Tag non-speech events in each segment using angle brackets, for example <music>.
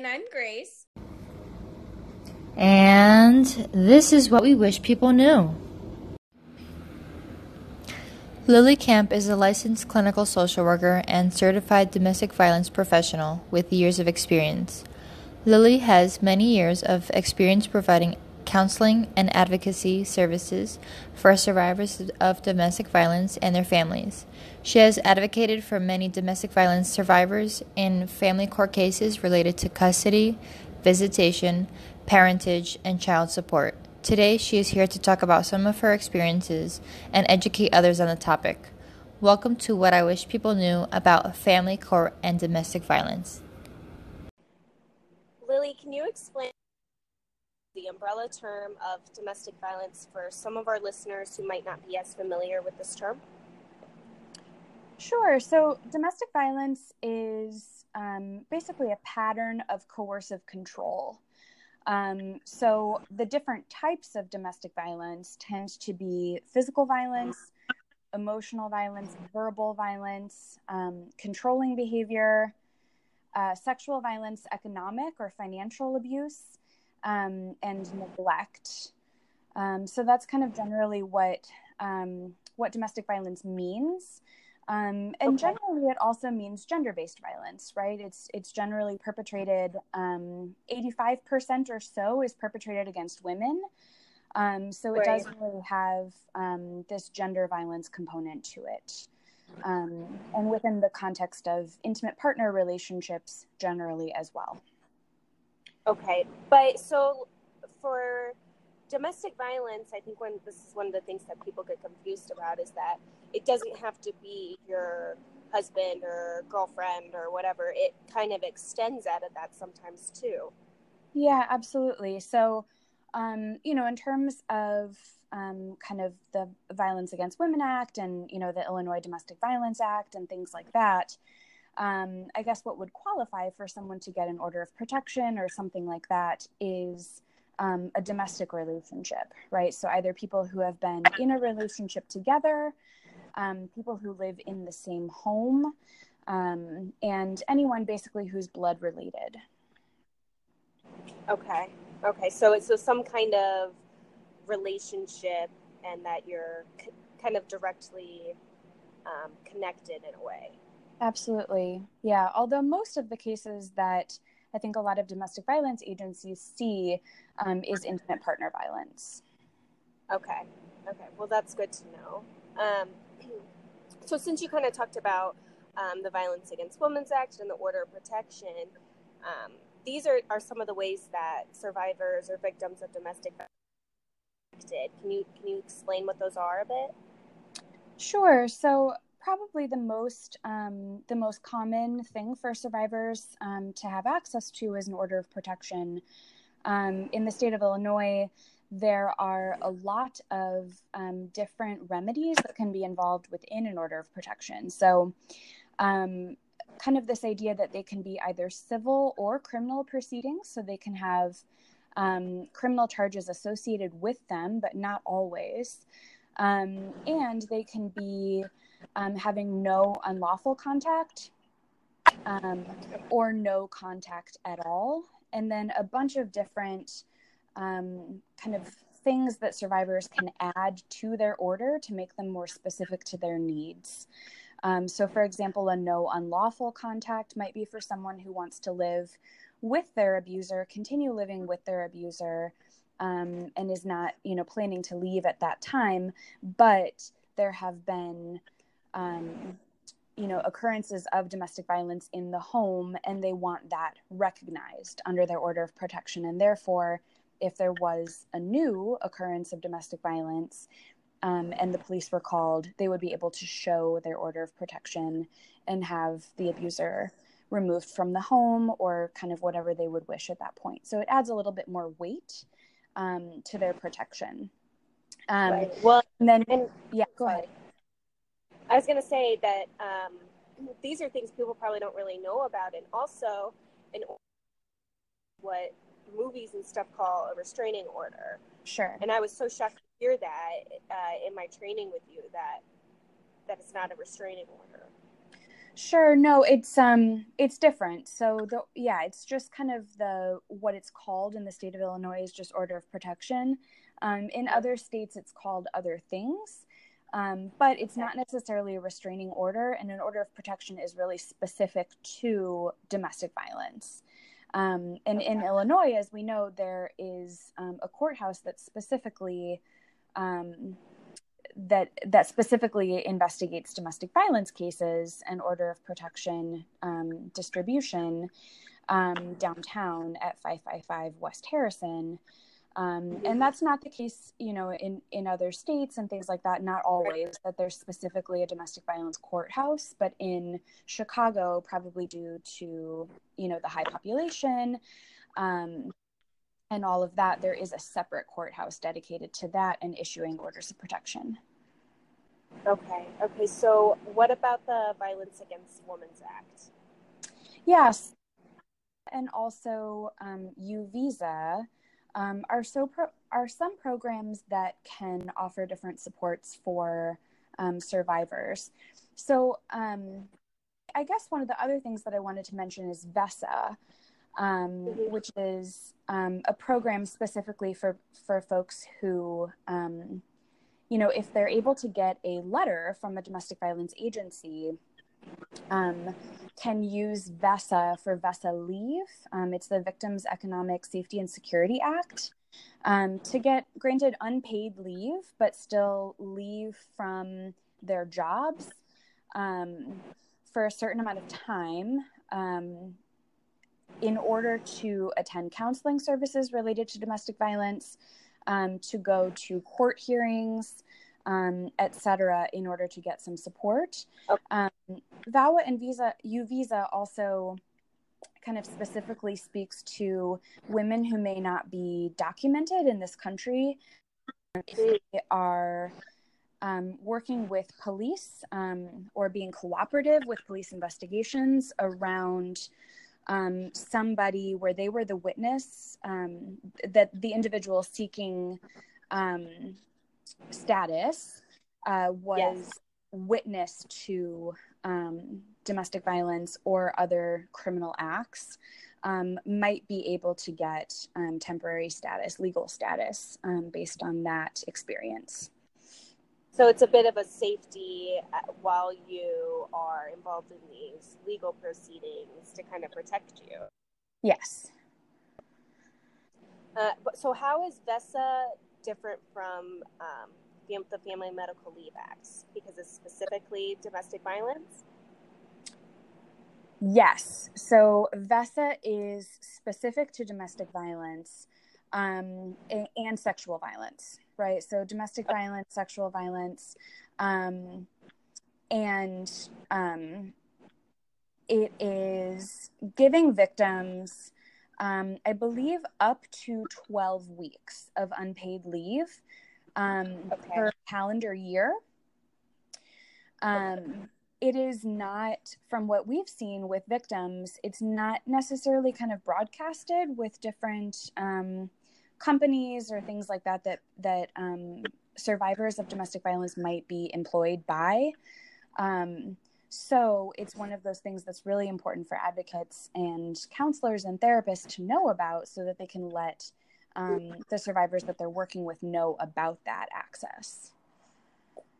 And I'm Grace. And this is what we wish people knew. Lily Camp is a licensed clinical social worker and certified domestic violence professional with years of experience. Lily has many years of experience providing counseling and advocacy services for survivors of domestic violence and their families. She has advocated for many domestic violence survivors in family court cases related to custody, visitation, parentage, and child support. Today, she is here to talk about some of her experiences and educate others on the topic. Welcome to What I Wish People Knew About Family Court and Domestic Violence. Lily, can you explain the umbrella term of domestic violence for some of our listeners who might not be as familiar with this term? Sure. So, domestic violence is um, basically a pattern of coercive control. Um, so, the different types of domestic violence tends to be physical violence, emotional violence, verbal violence, um, controlling behavior, uh, sexual violence, economic or financial abuse, um, and neglect. Um, so that's kind of generally what um, what domestic violence means. Um, and okay. generally, it also means gender-based violence, right? It's it's generally perpetrated. Um, eighty-five percent or so is perpetrated against women. Um, so it right. does really have this gender violence component to it. Um, and within the context of intimate partner relationships generally as well. Okay, but so for domestic violence, I think when this is one of the things that people get confused about is that it doesn't have to be your husband or girlfriend or whatever. It kind of extends out of that sometimes too. Yeah, absolutely. So, um, you know, in terms of um, kind of the Violence Against Women Act and, you know, the Illinois Domestic Violence Act and things like that, um, I guess what would qualify for someone to get an order of protection or something like that is um, a domestic relationship, right? So either people who have been in a relationship together, um, people who live in the same home, um, and anyone basically who's blood related. Okay. Okay. So it's so some kind of relationship, and that you're c- kind of directly um, connected in a way. Absolutely. Yeah. Although most of the cases that I think a lot of domestic violence agencies see um, is intimate partner violence. Okay. Okay. Well, that's good to know. Um, <clears throat> so, since you kind of talked about um, the Violence Against Women's Act and the Order of Protection, um, these are, are some of the ways that survivors or victims of domestic violence can you can you explain what those are a bit? Sure. So probably the most um, the most common thing for survivors um, to have access to is an order of protection. Um, in the state of Illinois, there are a lot of um, different remedies that can be involved within an order of protection. So, um, kind of this idea that they can be either civil or criminal proceedings. So they can have um, criminal charges associated with them, but not always. Um, and they can be um, having no unlawful contact um, or no contact at all. And then a bunch of different um, kind of things that survivors can add to their order to make them more specific to their needs. Um, so, for example, a no unlawful contact might be for someone who wants to live with their abuser, continue living with their abuser, um, and is not, you know, planning to leave at that time. But there have been, um, you know, occurrences of domestic violence in the home, and they want that recognized under their order of protection. And therefore, if there was a new occurrence of domestic violence, um, and the police were called, they would be able to show their order of protection and have the abuser removed from the home or kind of whatever they would wish at that point. So it adds a little bit more weight um, to their protection. Um, right. Well, and then, and, yeah, go ahead. I was going to say that um, these are things people probably don't really know about, and also in what movies and stuff call a restraining order. Sure. And I was so shocked to hear that uh, in my training with you that that it's not a restraining order. Sure. No, it's um it's different. So the yeah, it's just kind of the what it's called in the state of Illinois is just order of protection. Um, in other states, it's called other things. Um, but it's not necessarily a restraining order, and an order of protection is really specific to domestic violence. Um, and in Illinois, as we know, there is um, a courthouse that specifically um, that that specifically investigates domestic violence cases and order of protection um, distribution um, downtown at 555 West Harrison. Um, and that's not the case, you know, in, in other states and things like that. Not always that there's specifically a domestic violence courthouse, but in Chicago, probably due to, you know, the high population um, and all of that, there is a separate courthouse dedicated to that and issuing orders of protection. Okay. Okay. So, what about the Violence Against women's Act? Yes, and also um, U Visa um, are so pro- are some programs that can offer different supports for um, survivors. So um, I guess one of the other things that I wanted to mention is VESSA, um, which is um, a program specifically for for folks who. Um, you know, if they're able to get a letter from a domestic violence agency um, can use VESSA for VESSA leave. Um, it's the Victims Economic Safety and Security Act. Um, to get granted unpaid leave, but still leave from their jobs um, for a certain amount of time um, in order to attend counseling services related to domestic violence, um, to go to court hearings, um, etc., in order to get some support. Okay. Um, VAWA and Visa, U Visa also kind of specifically speaks to women who may not be documented in this country. They are um, working with police um, or being cooperative with police investigations around um, somebody where they were the witness um, that the individual seeking um, status uh, was yes. witness to um, domestic violence or other criminal acts um, might be able to get um, temporary status, legal status, um, based on that experience. So it's a bit of a safety uh, while you are involved in these legal proceedings to kind of protect you. Yes. Uh, but so how is VESSA different from um, the Family Medical Leave Acts because it's specifically domestic violence? Yes. So VESSA is specific to domestic violence um, and, sexual violence, right? So domestic violence, sexual violence, um, and um, it is giving victims um, I believe, up to 12 weeks of unpaid leave um, okay. per calendar year. Um. It is not, from what we've seen with victims, it's not necessarily kind of broadcasted with different um, companies or things like that that that um, survivors of domestic violence might be employed by. Um, so it's one of those things that's really important for advocates and counselors and therapists to know about so that they can let um, the survivors that they're working with know about that access.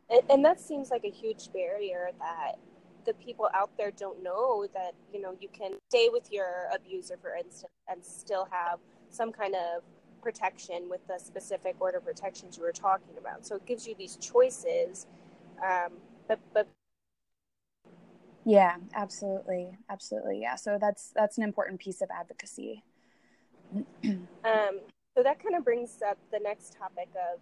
And, and that seems like a huge barrier that the people out there don't know that, you know, you can stay with your abuser, for instance, and still have some kind of protection with the specific order protections you were talking about. So it gives you these choices. Um, but, but yeah, absolutely. Absolutely. Yeah. So that's that's an important piece of advocacy. <clears throat> um, so that kind of brings up the next topic of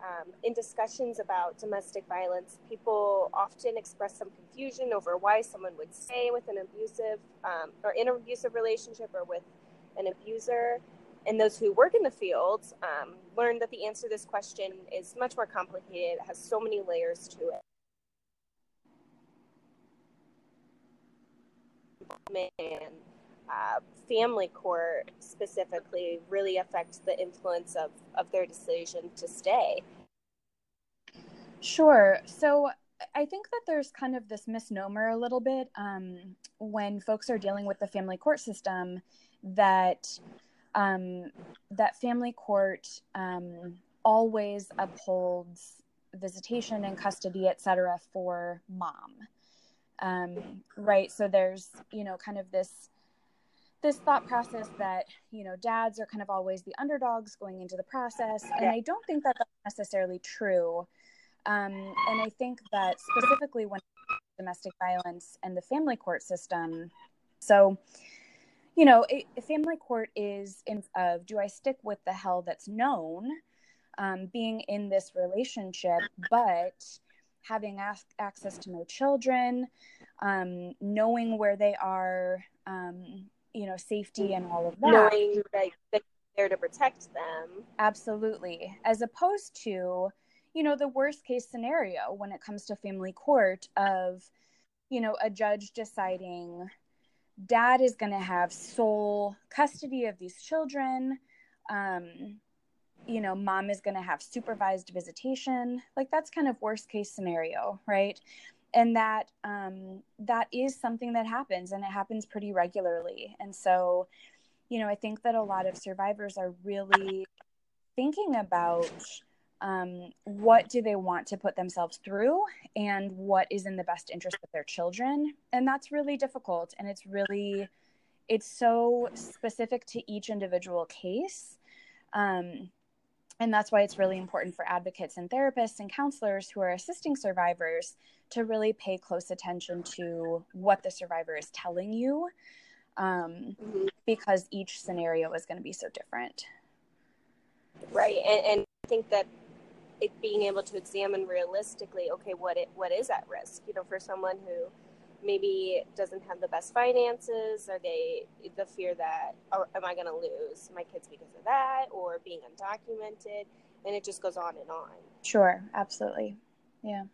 um, in discussions about domestic violence, people often express some confusion over why someone would stay with an abusive um, or in an abusive relationship or with an abuser. And those who work in the field um, learn that the answer to this question is much more complicated, it has so many layers to it. And uh, family court specifically really affect the influence of, of their decision to stay? Sure. So I think that there's kind of this misnomer a little bit um, when folks are dealing with the family court system that um, that family court um, always upholds visitation and custody, et cetera, for mom. Um, right. So there's, you know, kind of this this thought process that you know dads are kind of always the underdogs going into the process and i don't think that that's necessarily true um, and i think that specifically when domestic violence and the family court system so you know a, a family court is in of do i stick with the hell that's known um, being in this relationship, but having access to my children, um, knowing where they are, um, you know, safety and all of that. Knowing that they're there to protect them. Absolutely. As opposed to, you know, the worst case scenario when it comes to family court of, you know, a judge deciding dad is going to have sole custody of these children. Um, you know, mom is going to have supervised visitation. Like that's kind of worst case scenario, right? And that um, that is something that happens, and it happens pretty regularly. And so, you know, I think that a lot of survivors are really thinking about um, what do they want to put themselves through and what is in the best interest of their children and that's really difficult and it's really it's so specific to each individual case um, and that's why it's really important for advocates and therapists and counselors who are assisting survivors to really pay close attention to what the survivor is telling you um, mm-hmm. because each scenario is going to be so different. Right. And, and I think that it being able to examine realistically, okay, what it what is at risk, you know, for someone who maybe doesn't have the best finances are they the fear that oh, am i going to lose my kids because of that or being undocumented? And it just goes on and on. Sure absolutely. Yeah.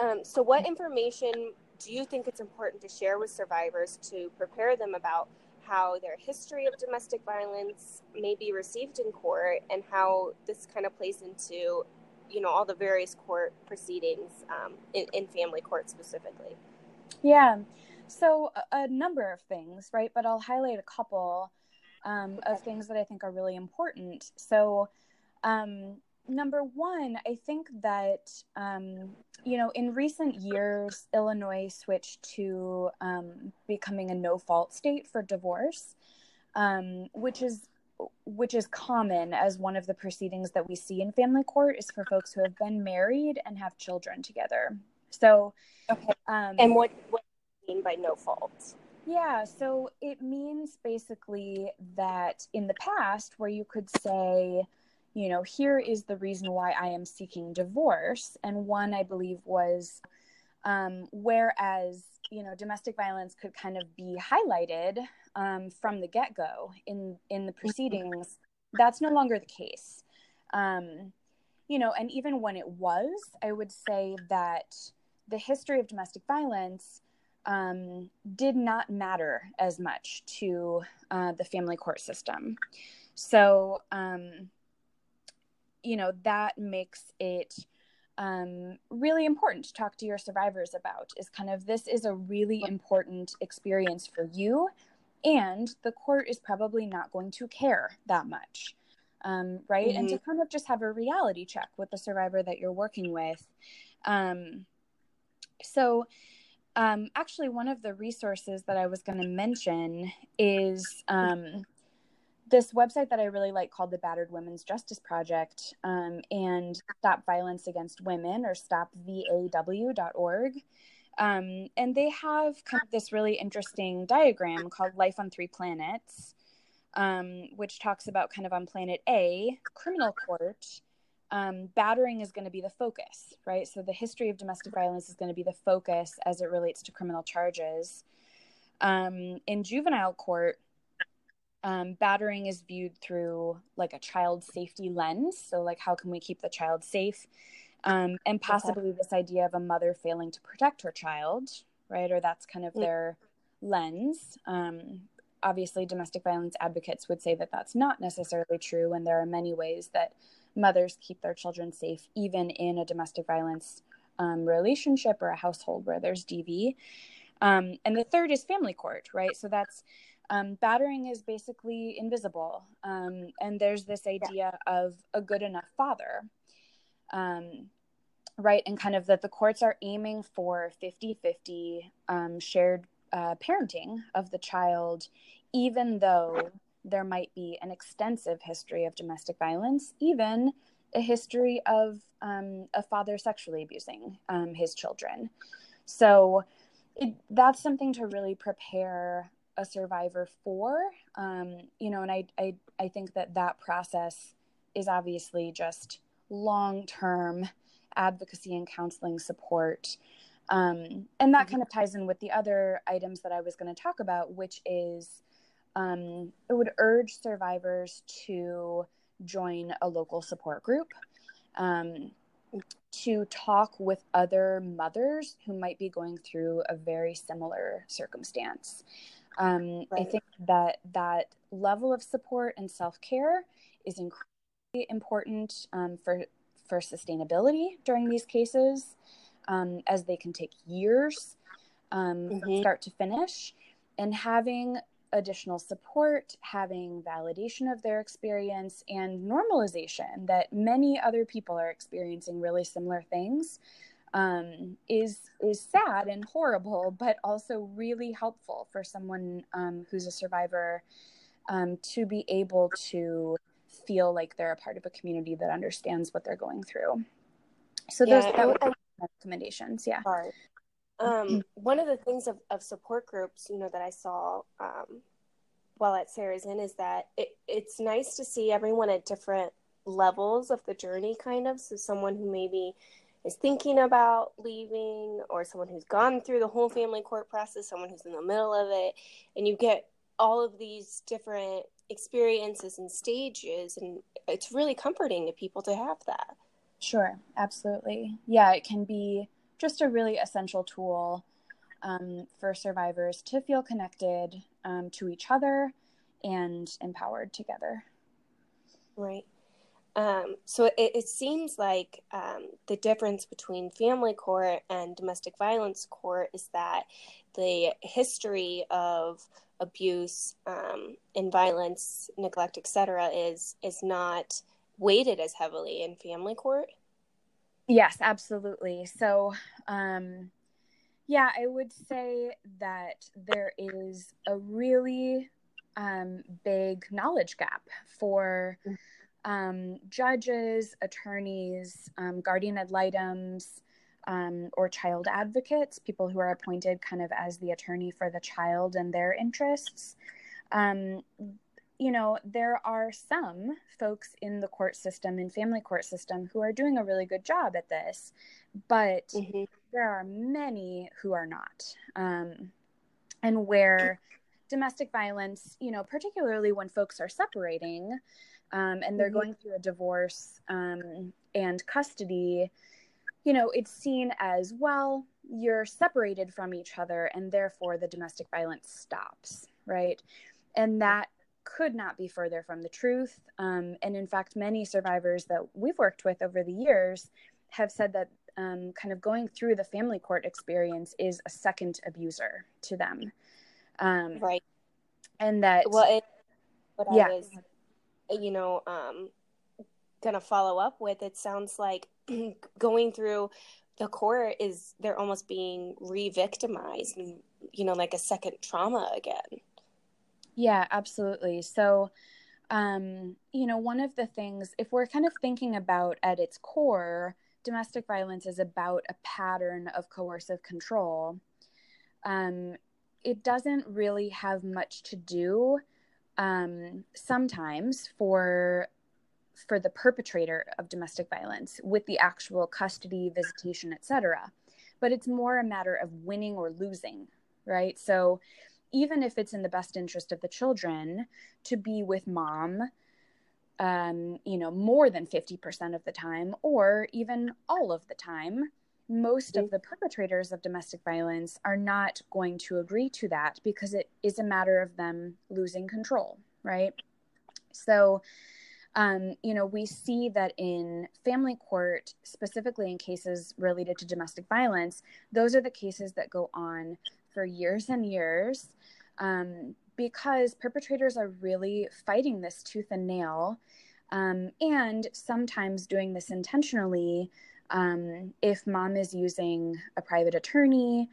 Um, so what information do you think it's important to share with survivors to prepare them about how their history of domestic violence may be received in court and how this kind of plays into you know all the various court proceedings um, in, in family court specifically yeah. So, a, a number of things, right? But I'll highlight a couple um, of things that I think are really important. So, um, number one, I think that, um, you know, in recent years, Illinois switched to um, becoming a no fault state for divorce, um, which is which is common as one of the proceedings that we see in family court is for folks who have been married and have children together. So, okay. Um, and what what do you mean by no fault? Yeah, so it means basically that in the past, where you could say, you know, here is the reason why I am seeking divorce, and one I believe was, um, whereas you know, domestic violence could kind of be highlighted um, from the get go in in the proceedings. That's no longer the case. Um, you know, and even when it was, I would say that the history of domestic violence um, did not matter as much to uh, the family court system. So, um, you know, that makes it um, really important to talk to your survivors about is kind of this is a really important experience for you, and the court is probably not going to care that much. Um, right. Mm-hmm. And to kind of just have a reality check with the survivor that you're working with. Um, so, um, actually, one of the resources that I was going to mention is um, this website that I really like called the Battered Women's Justice Project um, and Stop Violence Against Women or stopvaw.org. Um, and they have kind of this really interesting diagram called Life on Three Planets, um, which talks about kind of on planet A, criminal court um, battering is going to be the focus, right? So the history of domestic violence is going to be the focus as it relates to criminal charges. Um, in juvenile court, um, battering is viewed through like a child safety lens. So, like, how can we keep the child safe? Um, and possibly okay. this idea of a mother failing to protect her child, right? Or that's kind of their lens. Um, obviously, domestic violence advocates would say that that's not necessarily true, and there are many ways that mothers keep their children safe, even in a domestic violence um, relationship or a household where there's DV. Um, and the third is family court, right? So that's um, battering is basically invisible. Um, and there's this idea yeah. of a good enough father, um, right? And kind of that the courts are aiming for 50 50 um, shared uh, parenting of the child, even though there might be an extensive history of domestic violence, even a history of um, a father sexually abusing um, his children. So it, that's something to really prepare a survivor for. Um, you know, and I, I, I think that that process is obviously just long term advocacy and counseling support. Um, and that mm-hmm. kind of ties in with the other items that I was going to talk about, which is um, it would urge survivors to join a local support group, um, to talk with other mothers who might be going through a very similar circumstance. Um, right. I think that that level of support and self care is incredibly important um, for for sustainability during these cases, um, as they can take years um, mm-hmm. from start to finish. And having additional support, having validation of their experience, and normalization that many other people are experiencing really similar things um, is is sad and horrible, but also really helpful for someone um, who's a survivor um, to be able to feel like they're a part of a community that understands what they're going through. So yeah, and, recommendations. Yeah. Um, one of the things of, of support groups, you know, that I saw um, while at Sarah's Inn is that it, it's nice to see everyone at different levels of the journey, kind of. So someone who maybe is thinking about leaving, or someone who's gone through the whole family court process, someone who's in the middle of it, and you get all of these different experiences and stages, and it's really comforting to people to have that. Sure, absolutely. Yeah, it can be just a really essential tool um, for survivors to feel connected um, to each other and empowered together. Right. Um, so it, it, seems like um, the difference between family court and domestic violence court is that the history of abuse um, and violence, neglect, etc., is is not weighted as heavily in family court. Yes, absolutely. So, um, yeah, I would say that there is a really um, big knowledge gap for um, judges, attorneys, um, guardian ad litems, um, or child advocates, people who are appointed kind of as the attorney for the child and their interests. You know, there are some folks in the court system, and family court system, who are doing a really good job at this, but mm-hmm. there are many who are not. Um, and where domestic violence, you know, particularly when folks are separating um, and they're mm-hmm. going through a divorce um, and custody, you know, it's seen as well, you're separated from each other, and therefore the domestic violence stops, right? And that could not be further from the truth. Um, and in fact, many survivors that we've worked with over the years have said that um, kind of going through the family court experience is a second abuser to them. Um, right. And that, well, it, what yeah. I was, you know, um, going to follow up with, it sounds like <clears throat> going through the court is they're almost being re-victimized and, you know, like a second trauma again. Yeah, absolutely. So, um, you know, one of the things, if we're kind of thinking about at its core, domestic violence is about a pattern of coercive control, um, it doesn't really have much to do um, sometimes for for the perpetrator of domestic violence with the actual custody visitation etc but it's more a matter of winning or losing right? So even if it's in the best interest of the children to be with mom um, you know more than 50% of the time or even all of the time most of the perpetrators of domestic violence are not going to agree to that because it is a matter of them losing control right? So um, you know, we see that in family court, specifically in cases related to domestic violence, those are the cases that go on for years and years um, because perpetrators are really fighting this tooth and nail um, and sometimes doing this intentionally um, if mom is using a private attorney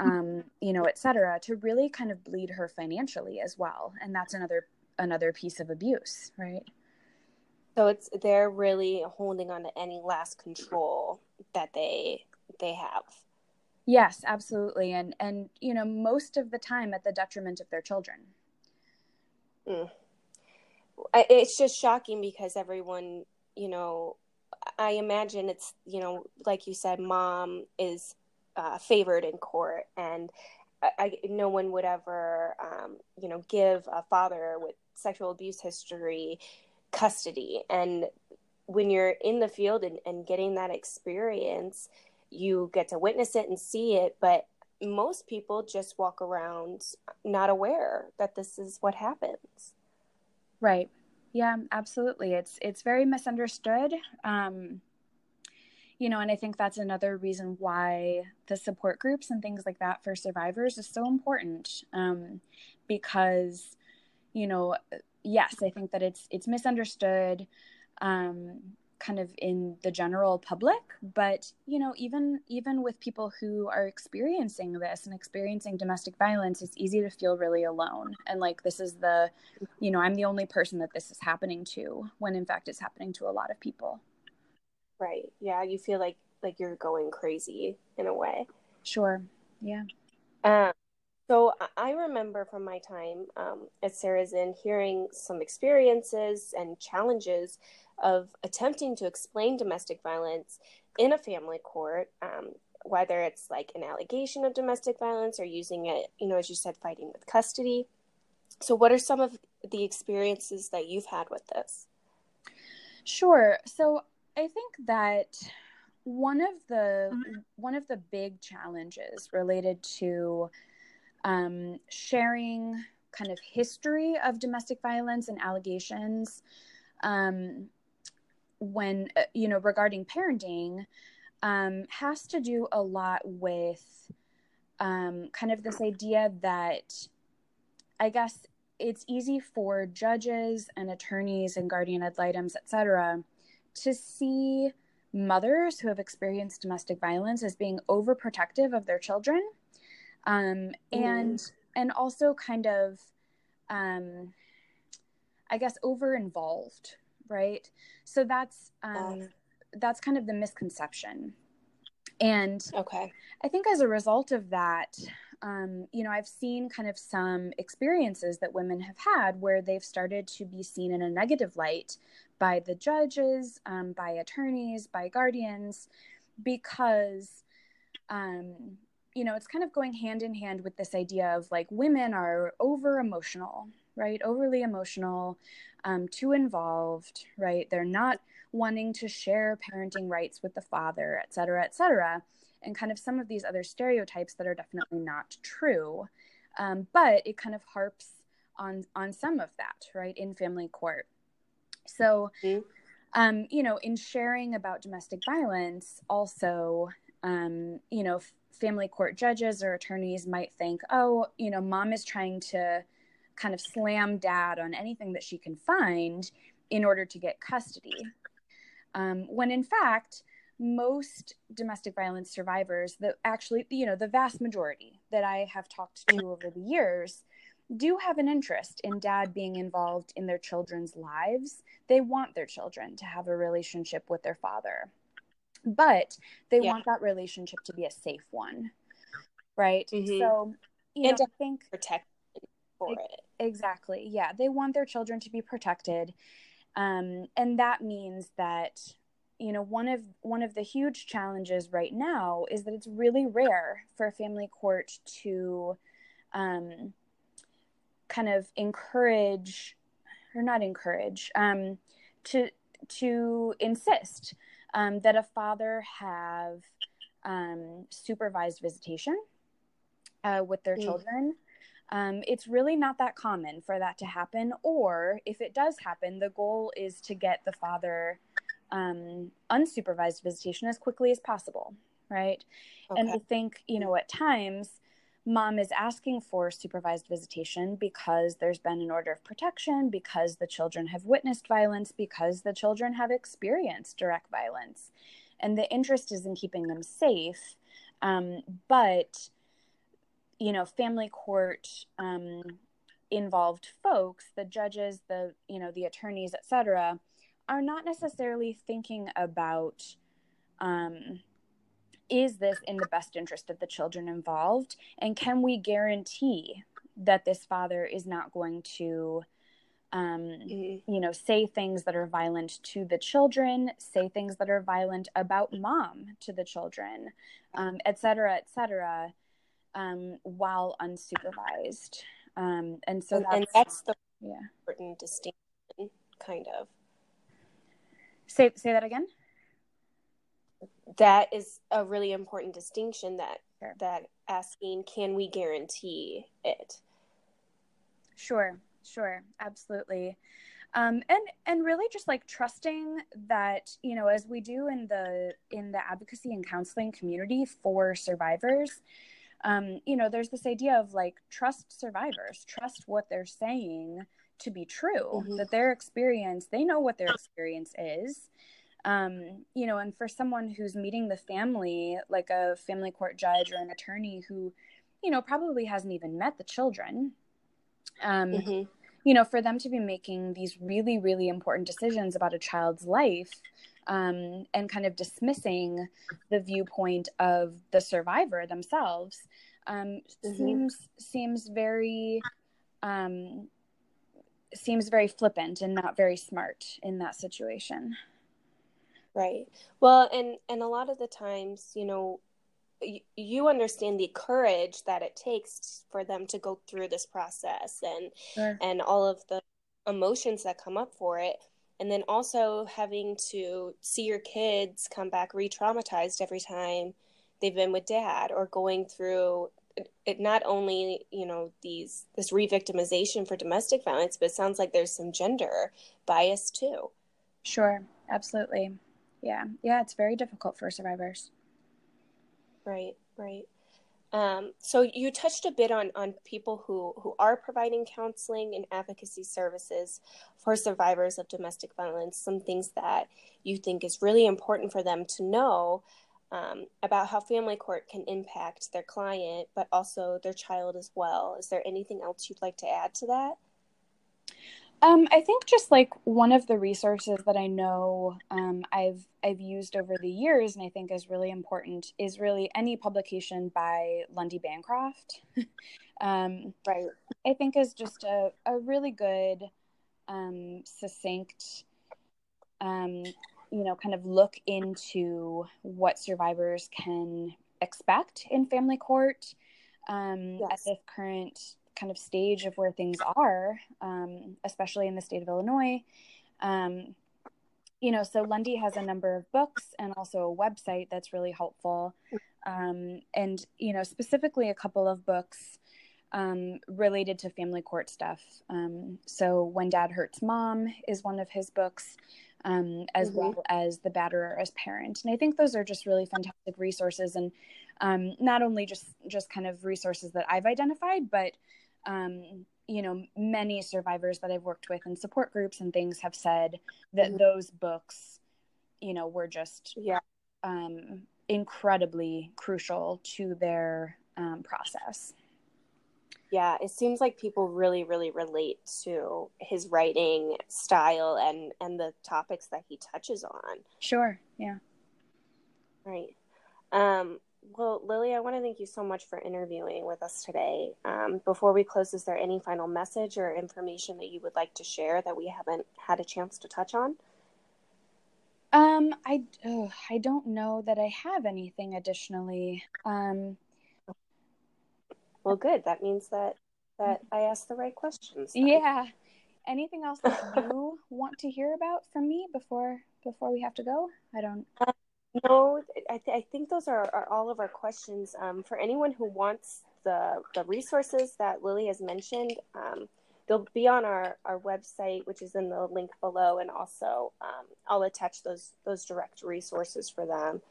um, you know et cetera to really kind of bleed her financially as well. And that's another another piece of abuse right? So it's they're really holding on to any last control that they they have yes absolutely. And and you know most of the time at the detriment of their children. Mm. it's just shocking because everyone you know i imagine it's you know like you said mom is uh, favored in court and I, no one would ever um, you know give a father with sexual abuse history custody. And when you're in the field and, and getting that experience you get to witness it and see it but most people just walk around not aware that this is what happens. Right. Yeah absolutely. It's it's very misunderstood. Um you know and i think that's another reason why the support groups and things like that for survivors is so important. Um because you know yes, I think that it's it's misunderstood. Um, kind of in the general public, but you know, even even with people who are experiencing this and experiencing domestic violence, it's easy to feel really alone and like this is the, you know, I'm the only person that this is happening to when in fact it's happening to a lot of people. Right. Yeah, you feel like like you're going crazy in a way. Sure. Yeah. Um so I remember from my time um, at Sarah's Inn hearing some experiences and challenges of attempting to explain domestic violence in a family court, um, whether it's like an allegation of domestic violence or using it, you know, as you said, fighting with custody. So, what are some of the experiences that you've had with this? Sure. So, I think that one of the mm-hmm. one of the big challenges related to um, sharing kind of history of domestic violence and allegations um, when uh, you know regarding parenting um, has to do a lot with um, kind of this idea that i guess it's easy for judges and attorneys and guardian ad litems etc to see mothers who have experienced domestic violence as being overprotective of their children um, and mm. and also kind of um, I guess over involved, right? So that's um, that's kind of the misconception. And okay, I think as a result of that, um, you know, I've seen kind of some experiences that women have had where they've started to be seen in a negative light by the judges, um, by attorneys, by guardians, because um, you know, it's kind of going hand in hand with this idea of like women are over emotional, right? Overly emotional, um, too involved, right? They're not wanting to share parenting rights with the father, et cetera, et cetera. And kind of some of these other stereotypes that are definitely not true. Um, but it kind of harps on on some of that, right, in family court. So, mm-hmm. um, you know, in sharing about domestic violence, also, um, you know, family court judges or attorneys might think, oh, you know, mom is trying to kind of slam dad on anything that she can find in order to get custody. Um, when in fact, most domestic violence survivors, that actually, you know, the vast majority that I have talked to over the years, do have an interest in dad being involved in their children's lives. They want their children to have a relationship with their father but they yeah. want that relationship to be a safe one right mm-hmm. so you and know, i think protect for it exactly yeah they want their children to be protected um, and that means that you know one of one of the huge challenges right now is that it's really rare for a family court to um, kind of encourage or not encourage um, to to insist um, that a father have um, supervised visitation uh, with their mm. children. um, it's really not that common for that to happen. Or if it does happen, the goal is to get the father um, unsupervised visitation as quickly as possible, right? Okay. And I think, you know, at times, mom is asking for supervised visitation because there's been an order of protection, because the children have witnessed violence, because the children have experienced direct violence. And the interest is in keeping them safe. Um, but you know family court um, involved folks the judges the you know the attorneys etc are not necessarily thinking about um, is this in the best interest of the children involved and can we guarantee that this father is not going to um, mm-hmm. you know say things that are violent to the children say things that are violent about mom to the children um, et cetera et cetera um, while unsupervised. Um, and so that's, and that's the yeah. important distinction, kind of. Say say that again. That is a really important distinction. That sure. that asking, can we guarantee it? Sure, sure, absolutely. Um, and and really just like trusting that you know as we do in the in the advocacy and counseling community for survivors um, you know, there's this idea of like trust survivors, trust what they're saying to be true, mm-hmm. that their experience, they know what their experience is. Um, you know, and for someone who's meeting the family, like a family court judge or an attorney who, you know, probably hasn't even met the children, um, mm-hmm. you know, for them to be making these really, really important decisions about a child's life um, and kind of dismissing the viewpoint of the survivor themselves um, mm-hmm. seems seems very um, seems very flippant and not very smart in that situation. Right. Well, and and a lot of the times, you know, you, you understand the courage that it takes for them to go through this process and sure. and all of the emotions that come up for it and then also having to see your kids come back re-traumatized every time they've been with dad or going through it, not only you know these this re-victimization for domestic violence but it sounds like there's some gender bias too sure absolutely yeah yeah it's very difficult for survivors right right um, so you touched a bit on on people who who are providing counseling and advocacy services for survivors of domestic violence. Some things that you think is really important for them to know um, about how family court can impact their client, but also their child as well. Is there anything else you'd like to add to that? Um, I think just like one of the resources that I know um, I've I've used over the years, and I think is really important, is really any publication by Lundy Bancroft. <laughs> um, right, I think is just a a really good, um, succinct, um, you know, kind of look into what survivors can expect in family court um, yes. at this current kind of stage of where things are, um, especially in the state of Illinois. Um, you know, so Lundy has a number of books and also a website that's really helpful. Um, and, you know, specifically a couple of books um, related to family court stuff. Um, so, When Dad Hurts Mom is one of his books. Um, as mm-hmm. well as the batterer as parent. And I think those are just really fantastic resources, and um, not only just just kind of resources that I've identified, but um, you know, many survivors that I've worked with in support groups and things have said that mm-hmm. those books, you know, were just yeah. um, incredibly crucial to their um, process. Yeah, it seems like people really, really relate to his writing style and and the topics that he touches on. Sure. Yeah. Right. Um, well, Lily, I want to thank you so much for interviewing with us today. Um, before we close, is there any final message or information that you would like to share that we haven't had a chance to touch on? Um, I ugh, I don't know that I have anything additionally. Um, well, good. That means that that I asked the right questions. Then. Yeah. Anything else that <laughs> you want to hear about from me before before we have to go? I don't. No, I, th- I think those are, are, all of our questions. Um, for anyone who wants the, the resources that Lily has mentioned, um, they'll be on our, our website, which is in the link below, and also um, I'll attach those those direct resources for them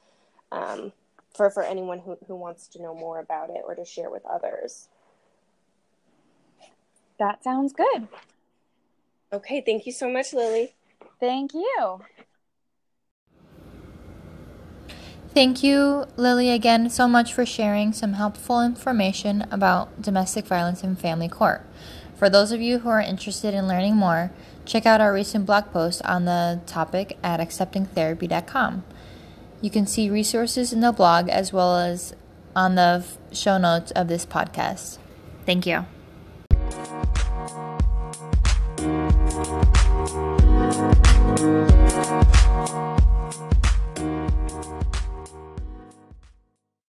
um, for for anyone who, who wants to know more about it or to share with others. That sounds good. Okay, thank you so much, Lily. Thank you. Thank you, Lily, again so much for sharing some helpful information about domestic violence in family court. For those of you who are interested in learning more, check out our recent blog post on the topic at acceptingtherapy.com. You can see resources in the blog as well as on the show notes of this podcast. Thank you.